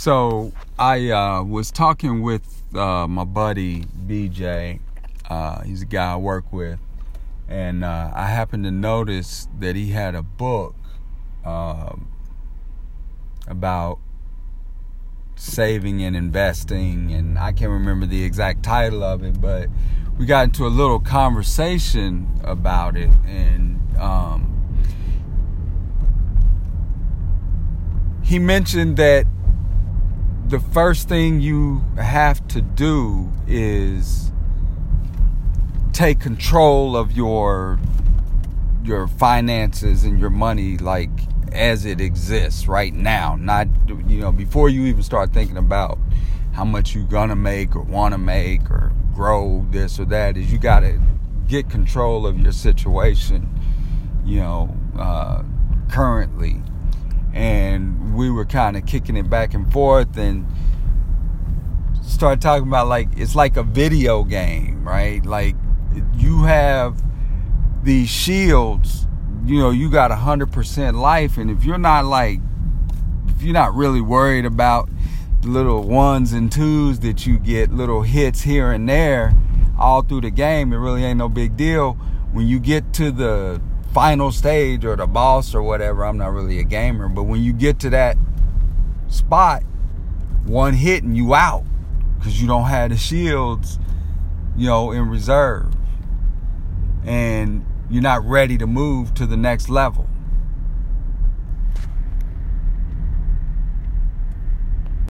So I uh, was talking with uh, my buddy BJ. Uh, he's a guy I work with, and uh, I happened to notice that he had a book um, about saving and investing, and I can't remember the exact title of it, but we got into a little conversation about it, and um, he mentioned that the first thing you have to do is take control of your your finances and your money like as it exists right now. Not you know before you even start thinking about how much you're gonna make or want to make or grow this or that is you got to get control of your situation you know uh, we were kind of kicking it back and forth and started talking about like it's like a video game right? Like you have these shields you know you got 100% life and if you're not like if you're not really worried about the little ones and twos that you get little hits here and there all through the game it really ain't no big deal. When you get to the final stage or the boss or whatever i'm not really a gamer but when you get to that spot one hit and you out because you don't have the shields you know in reserve. And you're not ready to move to the next level